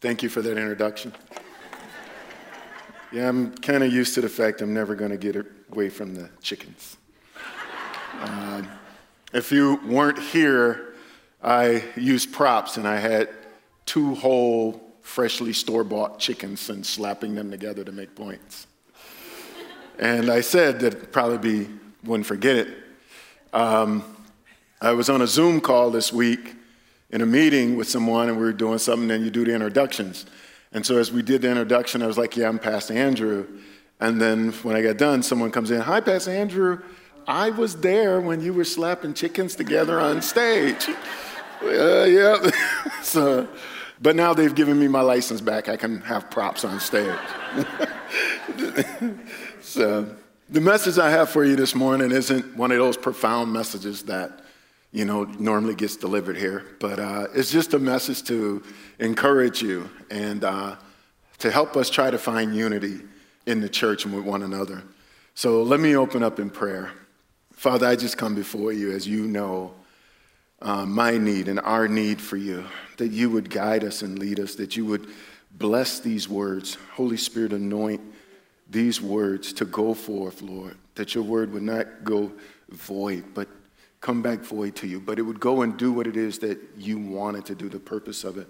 Thank you for that introduction. Yeah, I'm kind of used to the fact I'm never going to get away from the chickens. Uh, if you weren't here, I used props and I had two whole, freshly store bought chickens and slapping them together to make points. And I said that probably be, wouldn't forget it. Um, I was on a Zoom call this week in a meeting with someone and we were doing something, and you do the introductions. And so as we did the introduction, I was like, Yeah, I'm Pastor Andrew. And then when I got done, someone comes in, Hi, Pastor Andrew. I was there when you were slapping chickens together on stage. uh, yeah. so, but now they've given me my license back. I can have props on stage. so, the message I have for you this morning isn't one of those profound messages that you know, normally gets delivered here. But uh, it's just a message to encourage you and uh, to help us try to find unity in the church and with one another. So let me open up in prayer. Father, I just come before you as you know uh, my need and our need for you, that you would guide us and lead us, that you would bless these words. Holy Spirit, anoint these words to go forth, Lord, that your word would not go void, but come back void to you, but it would go and do what it is that you wanted to do, the purpose of it.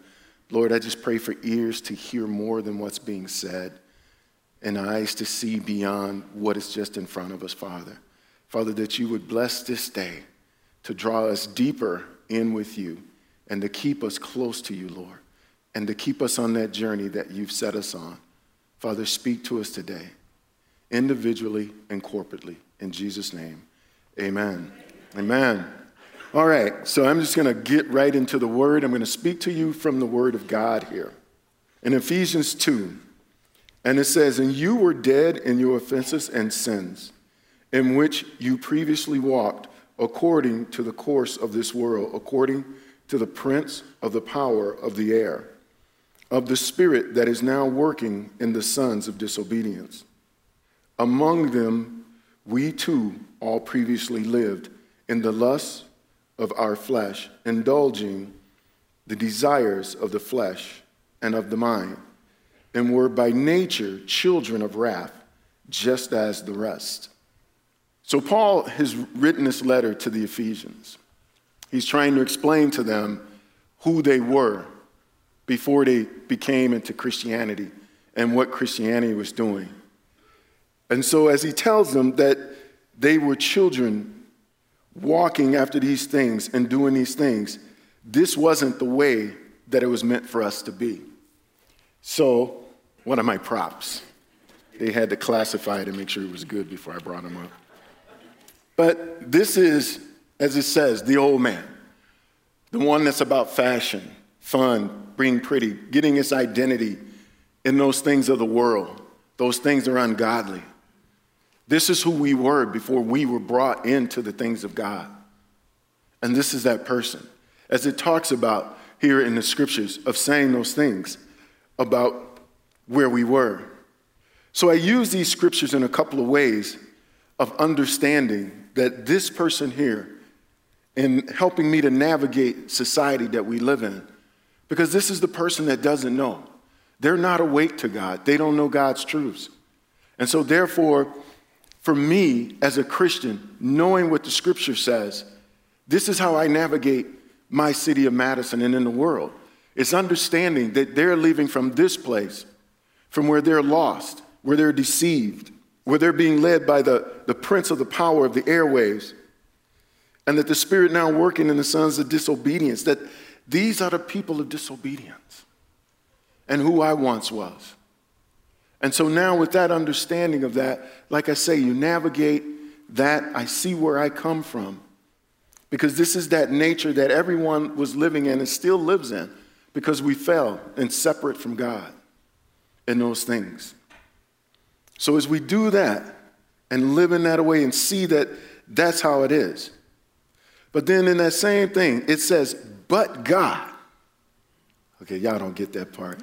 Lord, I just pray for ears to hear more than what's being said and eyes to see beyond what is just in front of us, Father. Father, that you would bless this day to draw us deeper in with you and to keep us close to you, Lord, and to keep us on that journey that you've set us on. Father, speak to us today, individually and corporately. In Jesus' name, amen. Amen. All right, so I'm just going to get right into the word. I'm going to speak to you from the word of God here. In Ephesians 2, and it says, And you were dead in your offenses and sins, in which you previously walked according to the course of this world, according to the prince of the power of the air, of the spirit that is now working in the sons of disobedience. Among them, we too all previously lived in the lusts of our flesh, indulging the desires of the flesh and of the mind, and were by nature children of wrath, just as the rest. So, Paul has written this letter to the Ephesians. He's trying to explain to them who they were before they became into Christianity and what Christianity was doing. And so, as he tells them that they were children walking after these things and doing these things, this wasn't the way that it was meant for us to be. So, one of my props, they had to classify it and make sure it was good before I brought them up. But this is, as it says, the old man, the one that's about fashion, fun, being pretty, getting its identity in those things of the world. Those things are ungodly. This is who we were before we were brought into the things of God. And this is that person. As it talks about here in the scriptures of saying those things about where we were. So I use these scriptures in a couple of ways of understanding that this person here, in helping me to navigate society that we live in, because this is the person that doesn't know. They're not awake to God, they don't know God's truths. And so, therefore, for me as a Christian, knowing what the scripture says, this is how I navigate my city of Madison and in the world. It's understanding that they're leaving from this place, from where they're lost, where they're deceived, where they're being led by the, the prince of the power of the airwaves, and that the spirit now working in the sons of disobedience, that these are the people of disobedience and who I once was. And so now, with that understanding of that, like I say, you navigate that. I see where I come from. Because this is that nature that everyone was living in and still lives in because we fell and separate from God in those things. So, as we do that and live in that way and see that that's how it is, but then in that same thing, it says, but God. Okay, y'all don't get that part.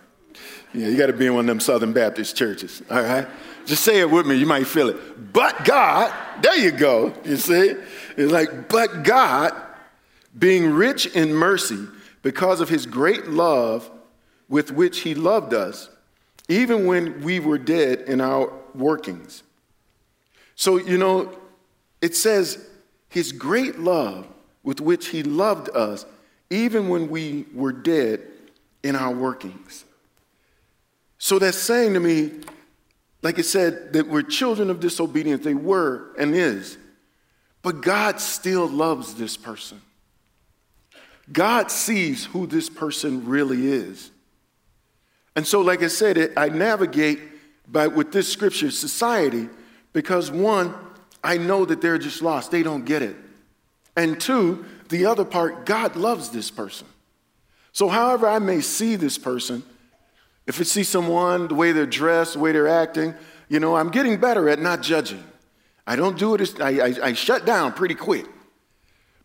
Yeah, you got to be in one of them Southern Baptist churches, all right? Just say it with me, you might feel it. But God, there you go, you see? It's like, but God, being rich in mercy because of his great love with which he loved us, even when we were dead in our workings. So, you know, it says his great love with which he loved us, even when we were dead in our workings. So that's saying to me, like it said, that we're children of disobedience. They were and is. But God still loves this person. God sees who this person really is. And so, like I said, I navigate by with this scripture society because one, I know that they're just lost. They don't get it. And two, the other part, God loves this person. So, however, I may see this person, if I see someone, the way they're dressed, the way they're acting, you know, I'm getting better at not judging. I don't do it, as, I, I, I shut down pretty quick.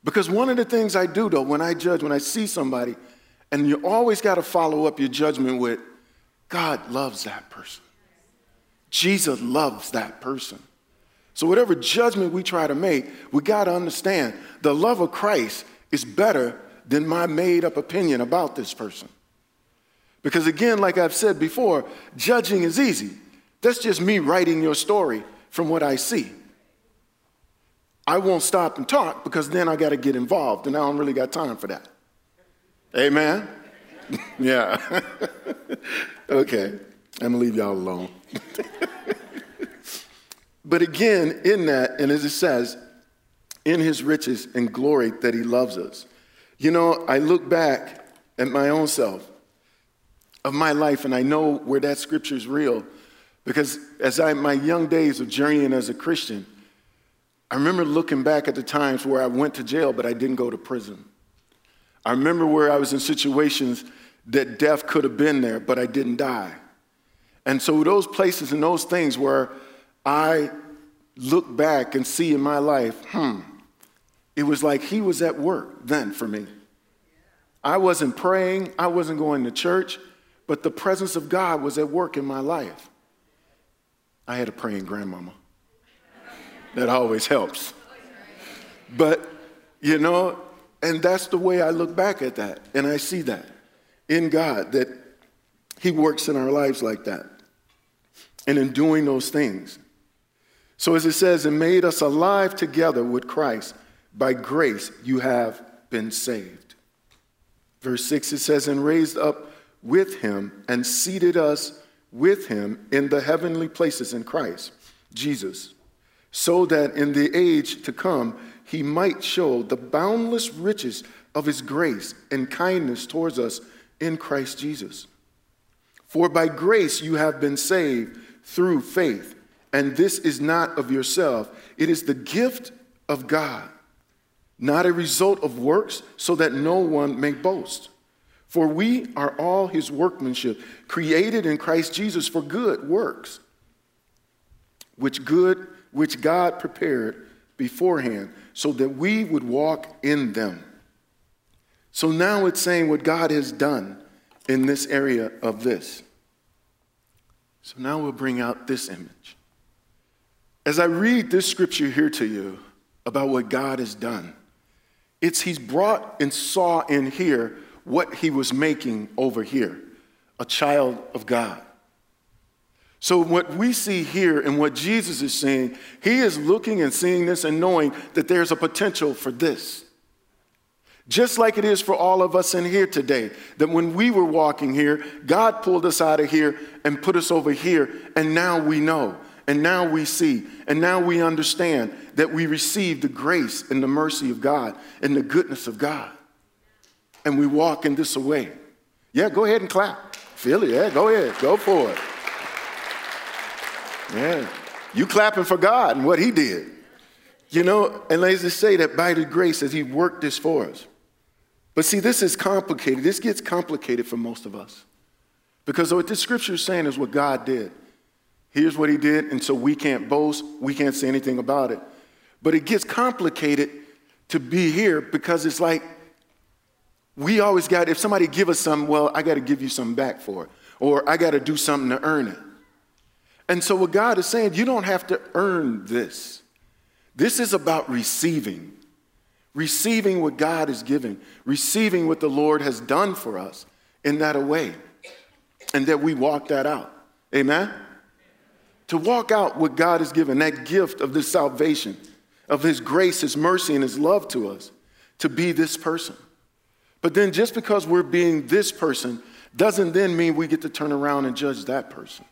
Because one of the things I do, though, when I judge, when I see somebody, and you always got to follow up your judgment with, God loves that person. Jesus loves that person. So, whatever judgment we try to make, we got to understand the love of Christ is better than my made up opinion about this person. Because, again, like I've said before, judging is easy. That's just me writing your story from what I see. I won't stop and talk because then I got to get involved, and I don't really got time for that. Amen? yeah. okay. I'm going to leave y'all alone. but again, in that, and as it says, in his riches and glory that he loves us. You know, I look back at my own self of my life, and I know where that scripture is real because as I, my young days of journeying as a Christian, I remember looking back at the times where I went to jail, but I didn't go to prison. I remember where I was in situations that death could have been there, but I didn't die. And so, those places and those things where I look back and see in my life, hmm, it was like he was at work then for me. I wasn't praying, I wasn't going to church, but the presence of God was at work in my life. I had a praying grandmama. That always helps. But, you know, and that's the way I look back at that. And I see that in God, that He works in our lives like that. And in doing those things. So, as it says, and made us alive together with Christ. By grace you have been saved. Verse 6 it says, and raised up with him and seated us with him in the heavenly places in Christ, Jesus, so that in the age to come he might show the boundless riches of his grace and kindness towards us in Christ Jesus. For by grace you have been saved through faith, and this is not of yourself, it is the gift of God, not a result of works, so that no one may boast. For we are all his workmanship, created in Christ Jesus for good works, which good which God prepared beforehand so that we would walk in them. So now it's saying what God has done in this area of this. So now we'll bring out this image. As I read this scripture here to you about what God has done, it's He's brought and saw in here what he was making over here a child of God. So, what we see here and what Jesus is saying, he is looking and seeing this and knowing that there's a potential for this. Just like it is for all of us in here today, that when we were walking here, God pulled us out of here and put us over here, and now we know, and now we see, and now we understand that we receive the grace and the mercy of God and the goodness of God and we walk in this way. Yeah, go ahead and clap. Feel it. Yeah, go ahead. Go for it. Yeah. You clapping for God and what He did. You know, and let's just say that by the grace that He worked this for us. But see, this is complicated. This gets complicated for most of us. Because what the scripture is saying is what God did. Here's what He did, and so we can't boast, we can't say anything about it. But it gets complicated to be here because it's like we always got, if somebody give us something, well, I got to give you something back for it. Or I got to do something to earn it. And so what God is saying, you don't have to earn this. This is about receiving. Receiving what God is giving. Receiving what the Lord has done for us in that way. and that we walk that out. Amen? To walk out what God has given, that gift of this salvation, of His grace, His mercy, and His love to us, to be this person. But then just because we're being this person doesn't then mean we get to turn around and judge that person.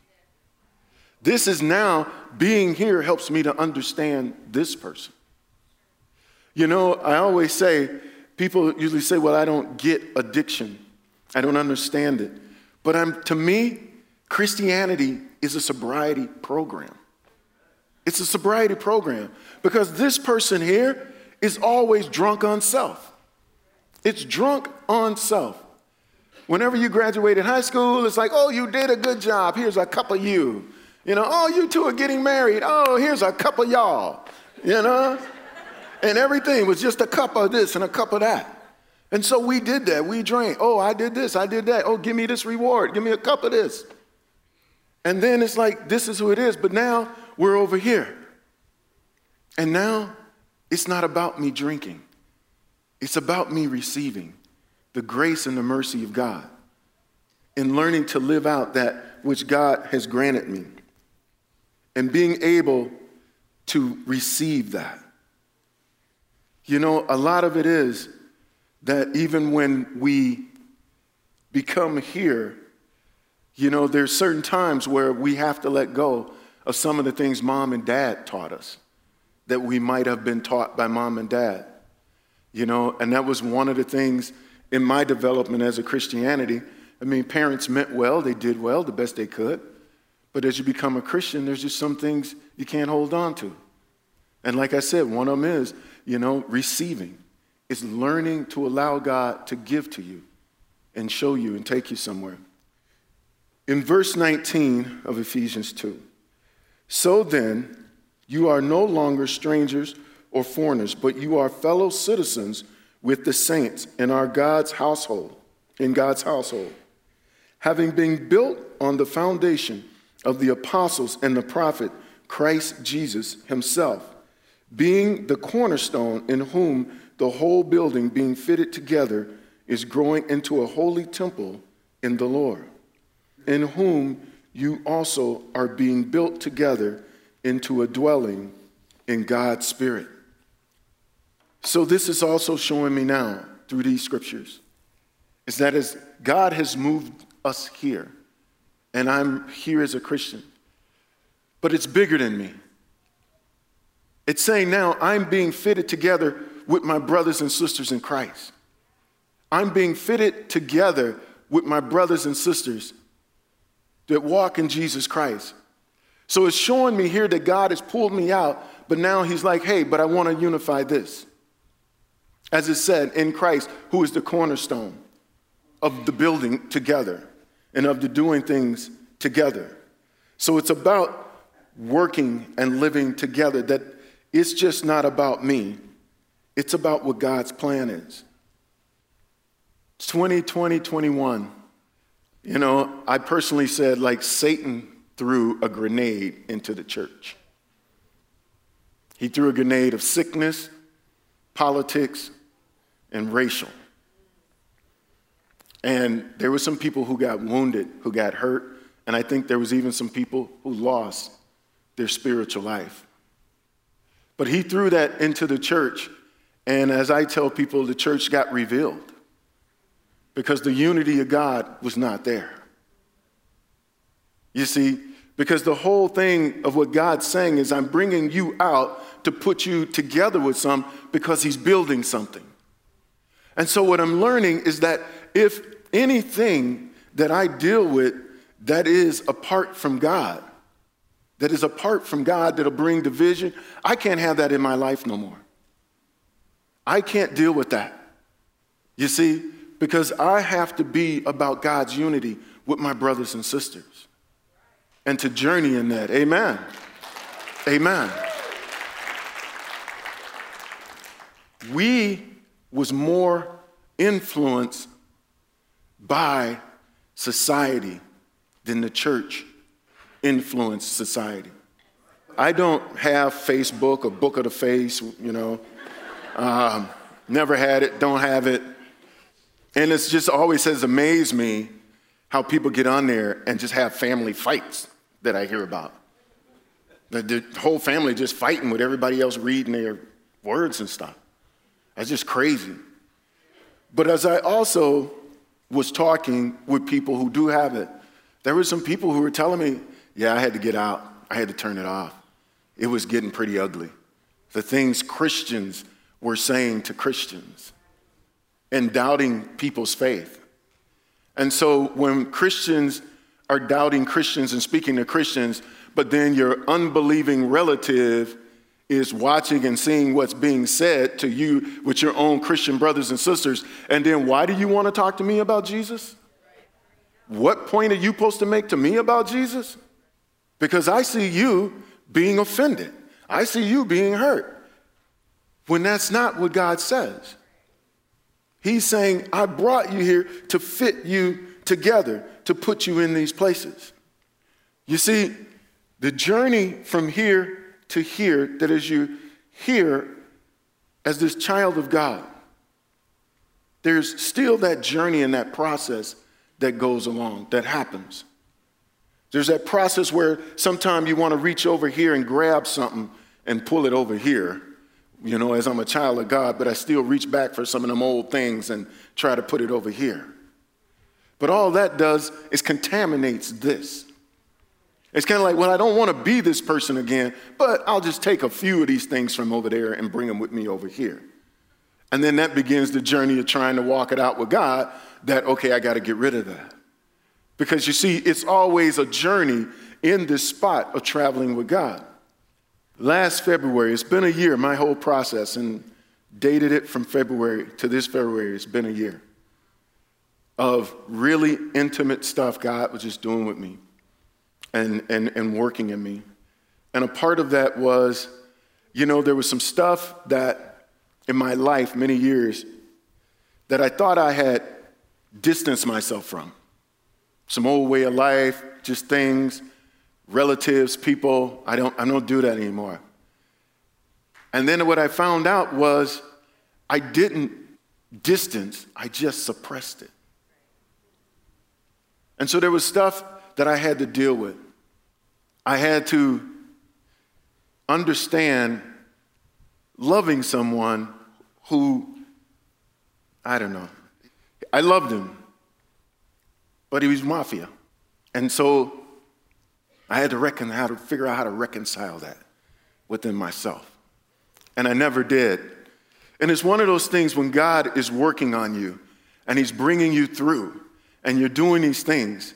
This is now being here helps me to understand this person. You know, I always say, people usually say, well, I don't get addiction. I don't understand it. But I'm, to me, Christianity is a sobriety program. It's a sobriety program because this person here is always drunk on self. It's drunk on self. Whenever you graduated high school, it's like, oh, you did a good job. Here's a cup of you. You know, oh, you two are getting married. Oh, here's a cup of y'all. You know? And everything was just a cup of this and a cup of that. And so we did that. We drank. Oh, I did this. I did that. Oh, give me this reward. Give me a cup of this. And then it's like, this is who it is. But now we're over here. And now it's not about me drinking, it's about me receiving the grace and the mercy of God and learning to live out that which God has granted me and being able to receive that. You know, a lot of it is that even when we become here, you know, there's certain times where we have to let go of some of the things mom and dad taught us that we might have been taught by mom and dad. You know, and that was one of the things in my development as a Christianity. I mean, parents meant well, they did well, the best they could. But as you become a Christian, there's just some things you can't hold on to. And like I said, one of them is, you know, receiving. It's learning to allow God to give to you and show you and take you somewhere. In verse 19 of Ephesians 2, so then, you are no longer strangers or foreigners, but you are fellow citizens with the saints in our God's household, in God's household, having been built on the foundation of the apostles and the prophet Christ Jesus himself, being the cornerstone in whom the whole building being fitted together is growing into a holy temple in the Lord, in whom you also are being built together into a dwelling in God's Spirit. So, this is also showing me now through these scriptures is that as God has moved us here, and I'm here as a Christian, but it's bigger than me. It's saying now I'm being fitted together with my brothers and sisters in Christ. I'm being fitted together with my brothers and sisters that walk in Jesus Christ. So it's showing me here that God has pulled me out, but now He's like, hey, but I want to unify this. As it said, in Christ, who is the cornerstone of the building together and of the doing things together. So it's about working and living together, that it's just not about me, it's about what God's plan is. 2020, 21. You know, I personally said, like, Satan threw a grenade into the church. He threw a grenade of sickness, politics, and racial. And there were some people who got wounded, who got hurt, and I think there was even some people who lost their spiritual life. But he threw that into the church, and as I tell people, the church got revealed because the unity of God was not there. You see, because the whole thing of what God's saying is, I'm bringing you out to put you together with some because He's building something. And so, what I'm learning is that if anything that I deal with that is apart from God, that is apart from God that'll bring division, I can't have that in my life no more. I can't deal with that. You see, because I have to be about God's unity with my brothers and sisters and to journey in that. Amen. Amen. We was more influenced by society than the church influenced society. I don't have Facebook or Book of the Face, you know. Um, never had it, don't have it. And it's just always has amazed me how people get on there and just have family fights that I hear about. The, the whole family just fighting with everybody else reading their words and stuff. That's just crazy. But as I also was talking with people who do have it, there were some people who were telling me, yeah, I had to get out. I had to turn it off. It was getting pretty ugly. The things Christians were saying to Christians and doubting people's faith. And so when Christians are doubting Christians and speaking to Christians, but then your unbelieving relative is watching and seeing what's being said to you with your own Christian brothers and sisters, and then why do you want to talk to me about Jesus? What point are you supposed to make to me about Jesus? Because I see you being offended, I see you being hurt. When that's not what God says. He's saying, I brought you here to fit you together, to put you in these places. You see, the journey from here to hear that as you hear as this child of God, there's still that journey and that process that goes along, that happens. There's that process where sometimes you want to reach over here and grab something and pull it over here, you know, as I'm a child of God, but I still reach back for some of them old things and try to put it over here. But all that does is contaminates this. It's kind of like, well, I don't want to be this person again, but I'll just take a few of these things from over there and bring them with me over here. And then that begins the journey of trying to walk it out with God that, okay, I got to get rid of that. Because you see, it's always a journey in this spot of traveling with God. Last February, it's been a year, my whole process, and dated it from February to this February, it's been a year of really intimate stuff God was just doing with me and, and, and working in me. And a part of that was, you know, there was some stuff that in my life, many years, that I thought I had distanced myself from some old way of life, just things, relatives, people. I don't, I don't do that anymore. And then what I found out was I didn't distance, I just suppressed it. And so there was stuff that I had to deal with. I had to understand loving someone who, I don't know, I loved him, but he was mafia. And so I had to reckon how to figure out how to reconcile that within myself. And I never did. And it's one of those things when God is working on you and he's bringing you through and you're doing these things.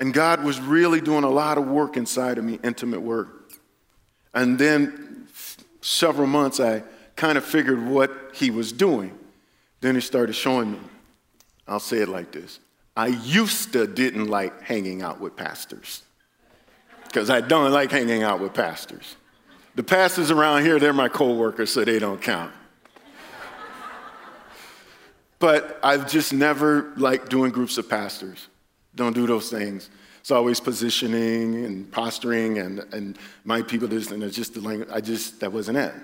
And God was really doing a lot of work inside of me, intimate work. And then several months, I kind of figured what he was doing. Then he started showing me. I'll say it like this I used to didn't like hanging out with pastors because I don't like hanging out with pastors. The pastors around here, they're my coworkers, so they don't count. but I've just never liked doing groups of pastors. Don't do those things. It's always positioning and posturing and, and my people just and it's just the language. I just, that wasn't it.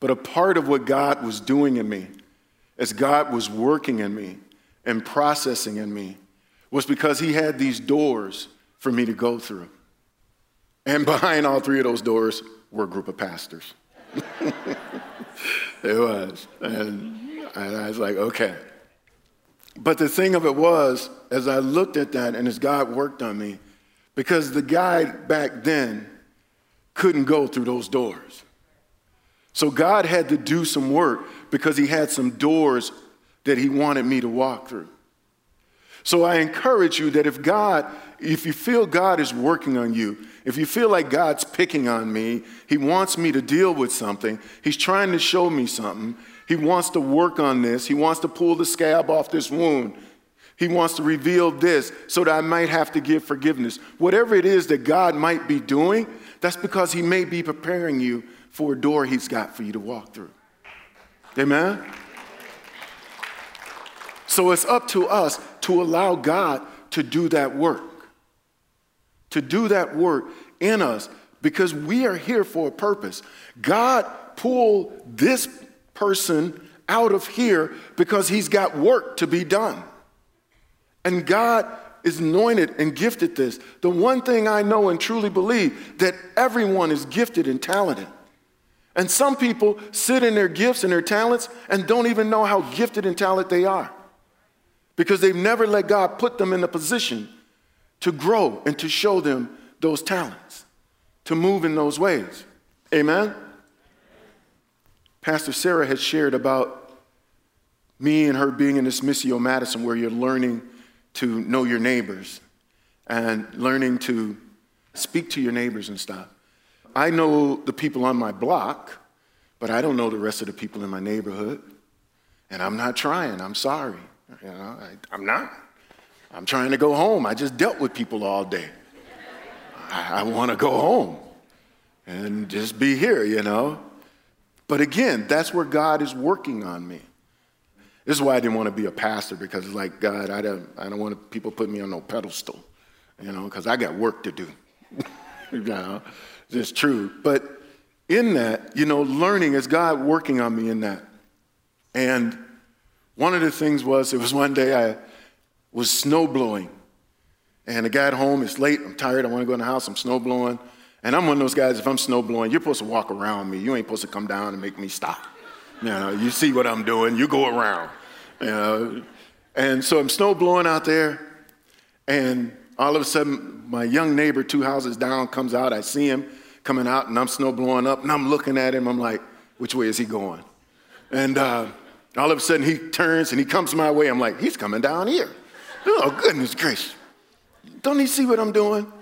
But a part of what God was doing in me, as God was working in me, and processing in me was because he had these doors for me to go through. And behind all three of those doors were a group of pastors. it was. And, and I was like, okay. But the thing of it was, as I looked at that and as God worked on me, because the guy back then couldn't go through those doors. So God had to do some work because he had some doors that he wanted me to walk through. So I encourage you that if God, if you feel God is working on you, if you feel like God's picking on me, he wants me to deal with something, he's trying to show me something, he wants to work on this, he wants to pull the scab off this wound. He wants to reveal this so that I might have to give forgiveness. Whatever it is that God might be doing, that's because He may be preparing you for a door He's got for you to walk through. Amen? So it's up to us to allow God to do that work, to do that work in us because we are here for a purpose. God pulled this person out of here because he's got work to be done. And God is anointed and gifted this. The one thing I know and truly believe that everyone is gifted and talented. And some people sit in their gifts and their talents and don't even know how gifted and talented they are because they've never let God put them in a position to grow and to show them those talents, to move in those ways. Amen? Pastor Sarah had shared about me and her being in this Missio Madison where you're learning to know your neighbors and learning to speak to your neighbors and stuff. I know the people on my block, but I don't know the rest of the people in my neighborhood. And I'm not trying, I'm sorry. You know, I, am not. I'm trying to go home. I just dealt with people all day. I, I want to go home and just be here, you know. But again, that's where God is working on me. This is why I didn't want to be a pastor because it's like, God, I don't, I don't want people put me on no pedestal, you know, because I got work to do. you know, it's true. But in that, you know, learning is God working on me in that. And one of the things was, it was one day I was snow blowing. And I got home, it's late, I'm tired, I want to go in the house, I'm snow blowing. And I'm one of those guys, if I'm snow blowing, you're supposed to walk around me. You ain't supposed to come down and make me stop. You know, you see what I'm doing, you go around. You know. And so I'm snow blowing out there, and all of a sudden, my young neighbor, two houses down, comes out. I see him coming out, and I'm snow blowing up, and I'm looking at him. I'm like, which way is he going? And uh, all of a sudden, he turns and he comes my way. I'm like, he's coming down here. Oh, goodness gracious. Don't he see what I'm doing?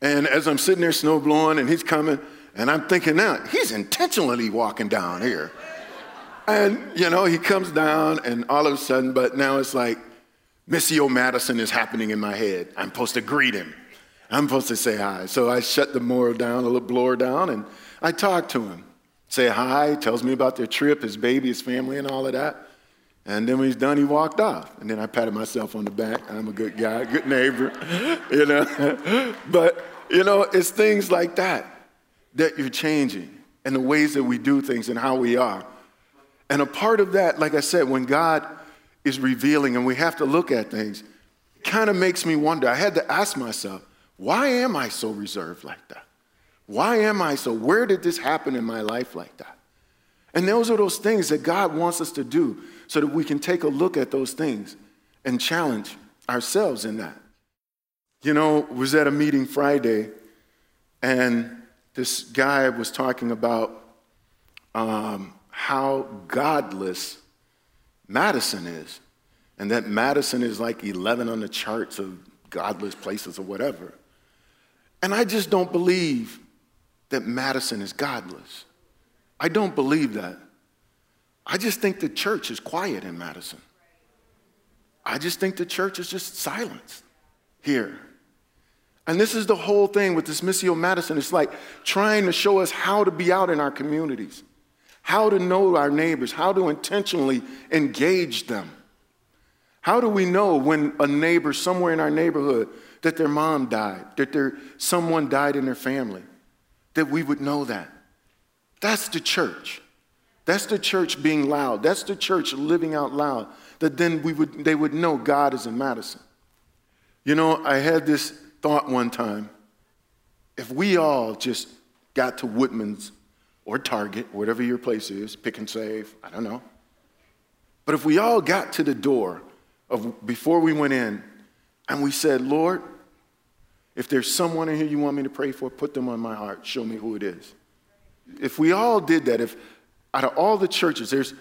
And as I'm sitting there snow blowing and he's coming, and I'm thinking now, he's intentionally walking down here. And, you know, he comes down, and all of a sudden, but now it's like Missio Madison is happening in my head. I'm supposed to greet him. I'm supposed to say hi. So I shut the mower down, a little blower down, and I talk to him say hi, tells me about their trip, his baby, his family, and all of that. And then when he's done, he walked off. And then I patted myself on the back. I'm a good guy, good neighbor, you know. but, you know, it's things like that that you're changing and the ways that we do things and how we are. And a part of that, like I said, when God is revealing and we have to look at things, it kind of makes me wonder. I had to ask myself, why am I so reserved like that? Why am I so? Where did this happen in my life like that? And those are those things that God wants us to do so that we can take a look at those things and challenge ourselves in that. You know, was at a meeting Friday, and this guy was talking about um, how godless Madison is, and that Madison is like 11 on the charts of godless places or whatever. And I just don't believe that Madison is godless. I don't believe that. I just think the church is quiet in Madison. I just think the church is just silence here. And this is the whole thing with this Missio Madison. It's like trying to show us how to be out in our communities, how to know our neighbors, how to intentionally engage them. How do we know when a neighbor somewhere in our neighborhood that their mom died, that their, someone died in their family? that we would know that. That's the church. That's the church being loud. That's the church living out loud. That then we would, they would know God is in Madison. You know, I had this thought one time. If we all just got to Woodman's or Target, whatever your place is, pick and save, I don't know. But if we all got to the door of before we went in and we said, Lord, if there's someone in here you want me to pray for, put them on my heart. Show me who it is. If we all did that, if out of all the churches, there's,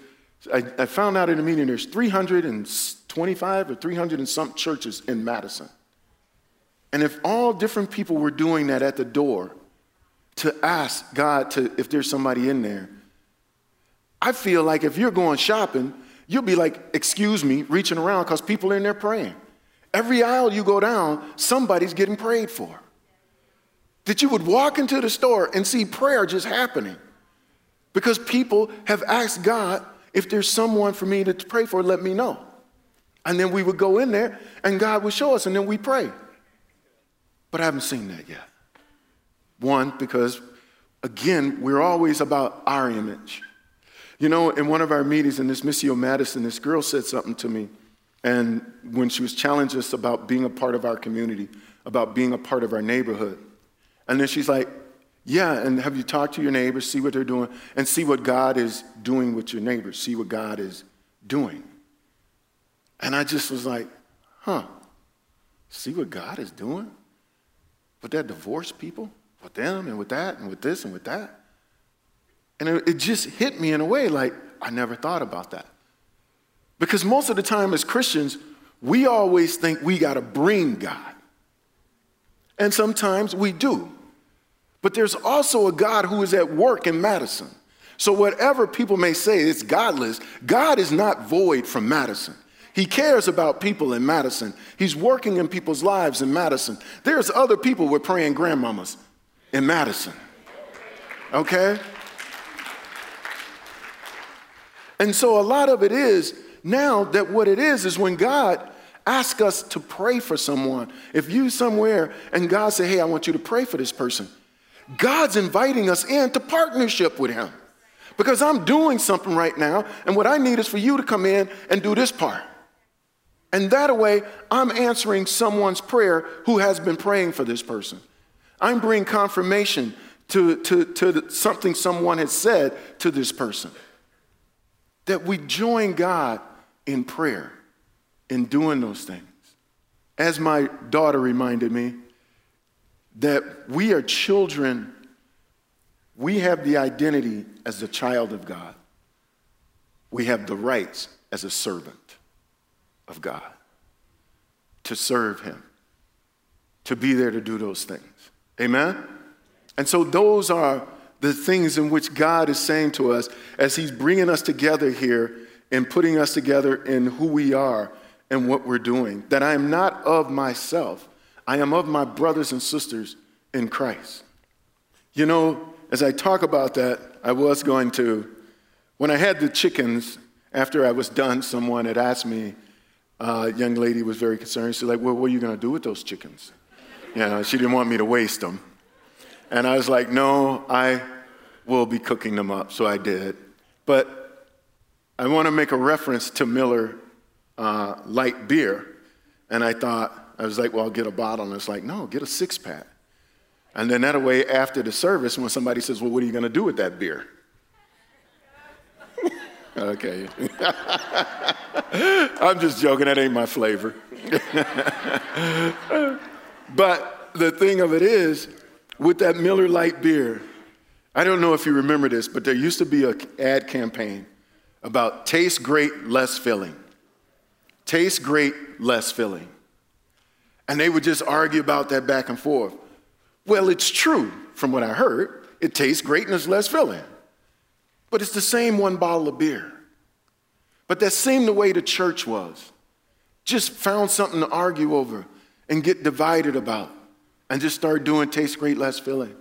I, I found out in a meeting there's 325 or 300 and some churches in Madison. And if all different people were doing that at the door to ask God to, if there's somebody in there, I feel like if you're going shopping, you'll be like, excuse me, reaching around because people are in there praying. Every aisle you go down, somebody's getting prayed for. That you would walk into the store and see prayer just happening because people have asked God, if there's someone for me to pray for, let me know. And then we would go in there and God would show us and then we pray. But I haven't seen that yet. One, because again, we're always about our image. You know, in one of our meetings in this Missio Madison, this girl said something to me And when she was challenging us about being a part of our community, about being a part of our neighborhood. And then she's like, Yeah, and have you talked to your neighbors, see what they're doing, and see what God is doing with your neighbors, see what God is doing. And I just was like, Huh, see what God is doing? With that divorced people, with them, and with that, and with this, and with that. And it, it just hit me in a way like, I never thought about that. Because most of the time as Christians, we always think we got to bring God. And sometimes we do. But there's also a God who is at work in Madison. So, whatever people may say, it's godless. God is not void from Madison. He cares about people in Madison. He's working in people's lives in Madison. There's other people with praying grandmamas in Madison. Okay? And so, a lot of it is now that what it is is when God asks us to pray for someone. If you somewhere and God say, "Hey, I want you to pray for this person," God's inviting us into partnership with Him, because I'm doing something right now, and what I need is for you to come in and do this part. And that way, I'm answering someone's prayer who has been praying for this person. I'm bringing confirmation to, to, to something someone has said to this person. That we join God in prayer in doing those things. As my daughter reminded me, that we are children, we have the identity as a child of God. We have the rights as a servant of God to serve Him, to be there to do those things. Amen? And so, those are the things in which God is saying to us as He's bringing us together here and putting us together in who we are and what we're doing. That I am not of myself, I am of my brothers and sisters in Christ. You know, as I talk about that, I was going to, when I had the chickens, after I was done, someone had asked me, uh, young lady was very concerned. She's like, well, what are you going to do with those chickens? You know, she didn't want me to waste them. And I was like, no, I will be cooking them up. So I did. But I want to make a reference to Miller uh, light beer. And I thought, I was like, well, I'll get a bottle. And it's like, no, get a six pack. And then that way, after the service, when somebody says, well, what are you going to do with that beer? okay. I'm just joking. That ain't my flavor. but the thing of it is, with that Miller Lite beer, I don't know if you remember this, but there used to be an ad campaign about taste great, less filling. Taste great, less filling. And they would just argue about that back and forth. Well, it's true from what I heard. It tastes great and it's less filling. But it's the same one bottle of beer. But that seemed the way the church was. Just found something to argue over and get divided about and just start doing taste great, less filling.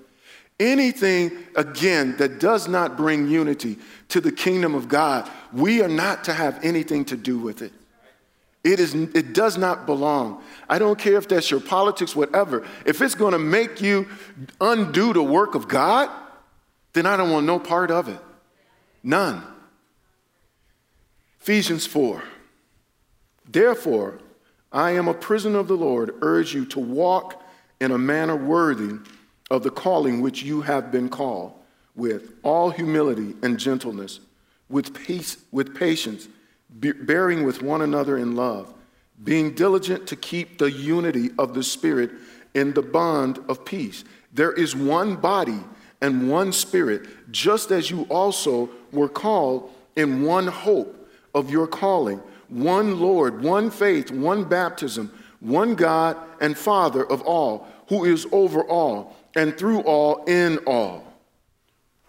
Anything, again, that does not bring unity to the kingdom of God, we are not to have anything to do with it. It, is, it does not belong. I don't care if that's your politics, whatever. If it's going to make you undo the work of God, then I don't want no part of it. None. Ephesians 4. Therefore, I am a prisoner of the Lord, urge you to walk in a manner worthy of the calling which you have been called, with all humility and gentleness, with peace, with patience bearing with one another in love, being diligent to keep the unity of the Spirit in the bond of peace. There is one body and one Spirit, just as you also were called in one hope of your calling, one Lord, one faith, one baptism, one God and Father of all, who is over all and through all in all.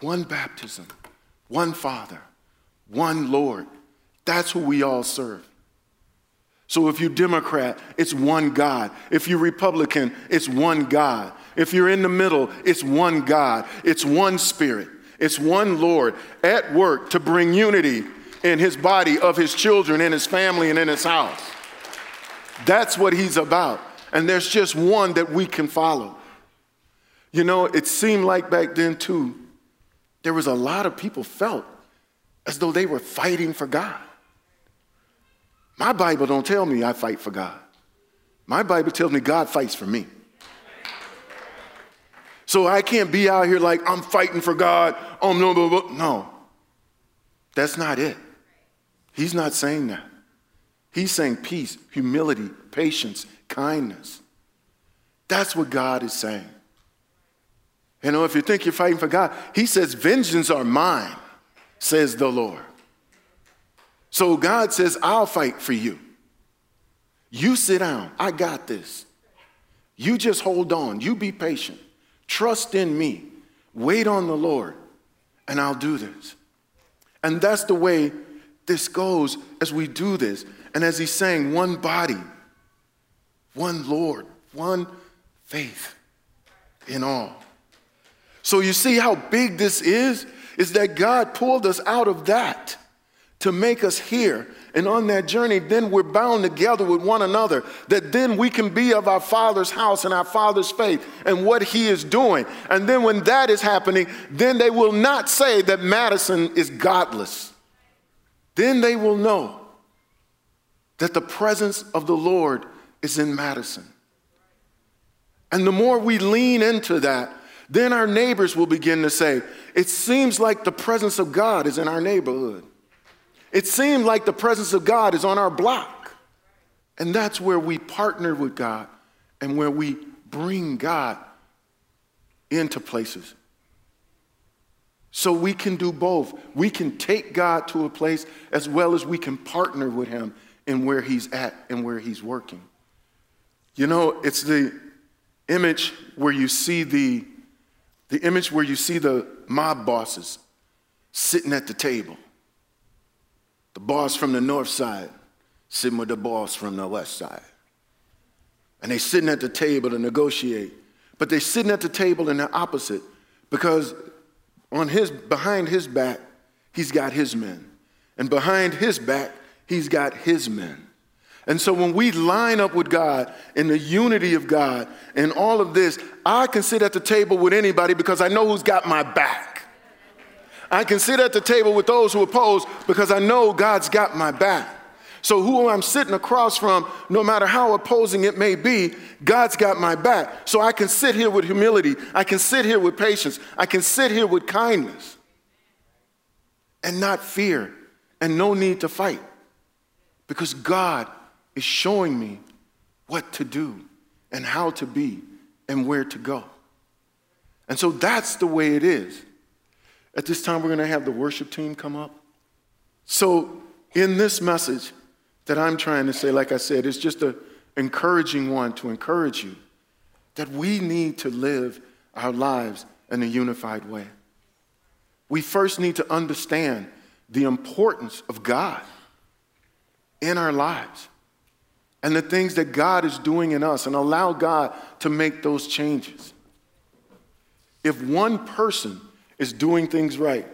One baptism, one Father, one Lord that's who we all serve. So if you're Democrat, it's one God. If you're Republican, it's one God. If you're in the middle, it's one God. It's one Spirit. It's one Lord at work to bring unity in his body of his children, in his family, and in his house. That's what he's about. And there's just one that we can follow. You know, it seemed like back then, too, there was a lot of people felt as though they were fighting for God. My Bible don't tell me I fight for God. My Bible tells me God fights for me. So I can't be out here like I'm fighting for God. Oh no, no, no. no. That's not it. He's not saying that. He's saying peace, humility, patience, kindness. That's what God is saying. You know, if you think you're fighting for God, He says, Vengeance are mine, says the Lord. So God says, I'll fight for you. You sit down. I got this. You just hold on. You be patient. Trust in me. Wait on the Lord, and I'll do this. And that's the way this goes as we do this. And as he's saying, one body, one Lord, one faith in all. So you see how big this is? Is that God pulled us out of that to make us here and on that journey, then we're bound together with one another, that then we can be of our Father's house and our Father's faith and what He is doing. And then when that is happening, then they will not say that Madison is godless. Then they will know that the presence of the Lord is in Madison. And the more we lean into that, then our neighbors will begin to say, It seems like the presence of God is in our neighborhood. It seemed like the presence of God is on our block. And that's where we partner with God and where we bring God into places. So we can do both. We can take God to a place as well as we can partner with Him in where He's at and where He's working. You know, it's the image where you see the, the image where you see the mob bosses sitting at the table. The boss from the north side sitting with the boss from the west side. And they sitting at the table to negotiate. But they're sitting at the table in the opposite because on his behind his back, he's got his men. And behind his back, he's got his men. And so when we line up with God in the unity of God and all of this, I can sit at the table with anybody because I know who's got my back. I can sit at the table with those who oppose because I know God's got my back. So, who I'm sitting across from, no matter how opposing it may be, God's got my back. So, I can sit here with humility. I can sit here with patience. I can sit here with kindness and not fear and no need to fight because God is showing me what to do and how to be and where to go. And so, that's the way it is. At this time, we're going to have the worship team come up. So, in this message that I'm trying to say, like I said, it's just an encouraging one to encourage you that we need to live our lives in a unified way. We first need to understand the importance of God in our lives and the things that God is doing in us and allow God to make those changes. If one person is doing things right,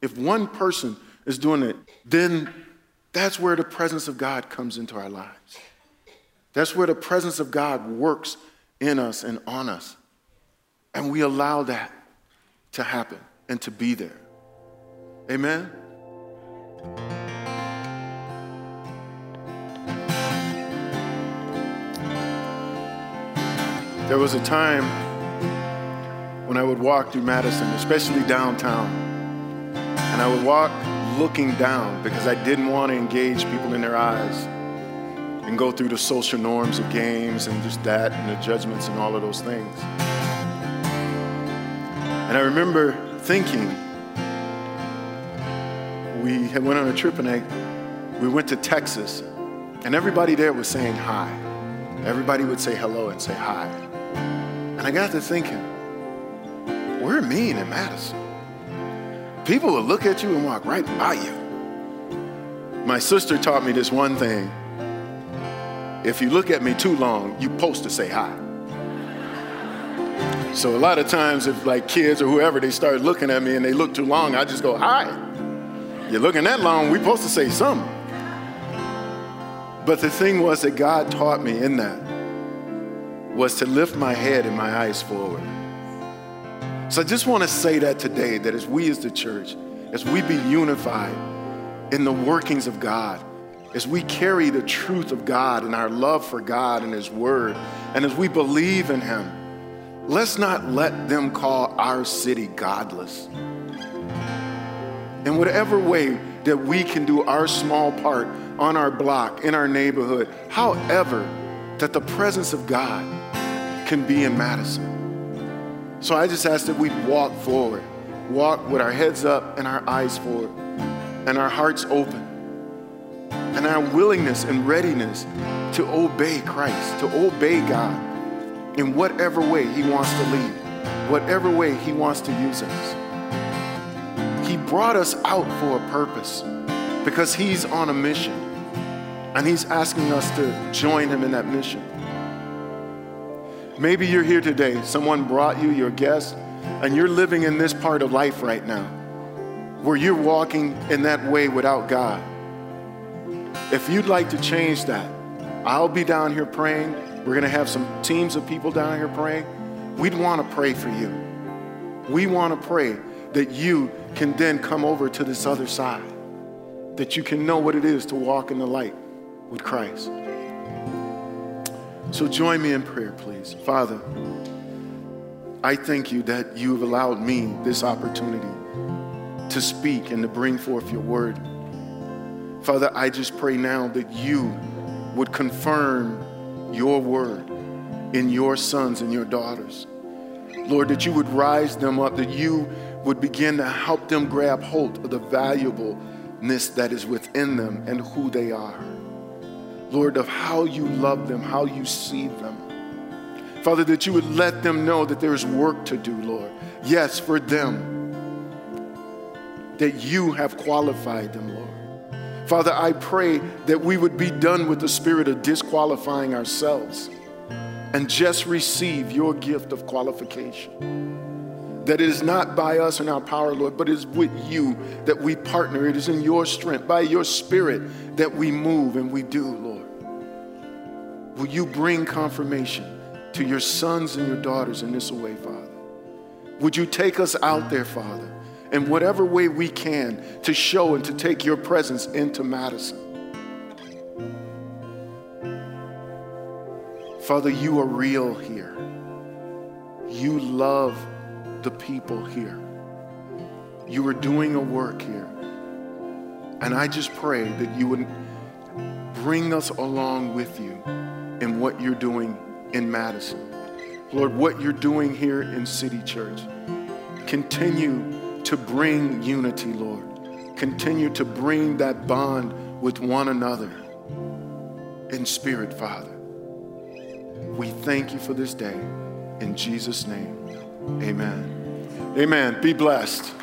if one person is doing it, then that's where the presence of God comes into our lives. That's where the presence of God works in us and on us. And we allow that to happen and to be there. Amen? There was a time when I would walk through Madison, especially downtown. And I would walk looking down because I didn't want to engage people in their eyes and go through the social norms of games and just that and the judgments and all of those things. And I remember thinking, we had went on a trip and I, we went to Texas and everybody there was saying hi. Everybody would say hello and say hi. And I got to thinking, we're mean in Madison. People will look at you and walk right by you. My sister taught me this one thing. If you look at me too long, you're supposed to say hi. So a lot of times, if like kids or whoever, they start looking at me and they look too long, I just go, hi. You're looking that long, we're supposed to say something. But the thing was that God taught me in that was to lift my head and my eyes forward. So I just want to say that today, that as we as the church, as we be unified in the workings of God, as we carry the truth of God and our love for God and His Word, and as we believe in Him, let's not let them call our city godless. In whatever way that we can do our small part on our block, in our neighborhood, however, that the presence of God can be in Madison. So I just ask that we walk forward, walk with our heads up and our eyes forward, and our hearts open, and our willingness and readiness to obey Christ, to obey God in whatever way He wants to lead, whatever way He wants to use us. He brought us out for a purpose because He's on a mission, and He's asking us to join Him in that mission. Maybe you're here today, someone brought you your guest, and you're living in this part of life right now where you're walking in that way without God. If you'd like to change that, I'll be down here praying. We're going to have some teams of people down here praying. We'd want to pray for you. We want to pray that you can then come over to this other side, that you can know what it is to walk in the light with Christ. So join me in prayer, please. Father, I thank you that you have allowed me this opportunity to speak and to bring forth your word. Father, I just pray now that you would confirm your word in your sons and your daughters. Lord, that you would rise them up, that you would begin to help them grab hold of the valuableness that is within them and who they are. Lord, of how you love them, how you see them. Father, that you would let them know that there's work to do, Lord. Yes, for them. That you have qualified them, Lord. Father, I pray that we would be done with the spirit of disqualifying ourselves and just receive your gift of qualification. That it is not by us and our power, Lord, but it is with you that we partner. It is in your strength, by your spirit, that we move and we do, Lord. Will you bring confirmation to your sons and your daughters in this way, Father? Would you take us out there, Father, in whatever way we can to show and to take your presence into Madison? Father, you are real here. You love the people here. You are doing a work here. And I just pray that you would bring us along with you in what you're doing in Madison. Lord, what you're doing here in City Church. Continue to bring unity, Lord. Continue to bring that bond with one another in spirit, Father. We thank you for this day. In Jesus' name, amen. Amen. Be blessed.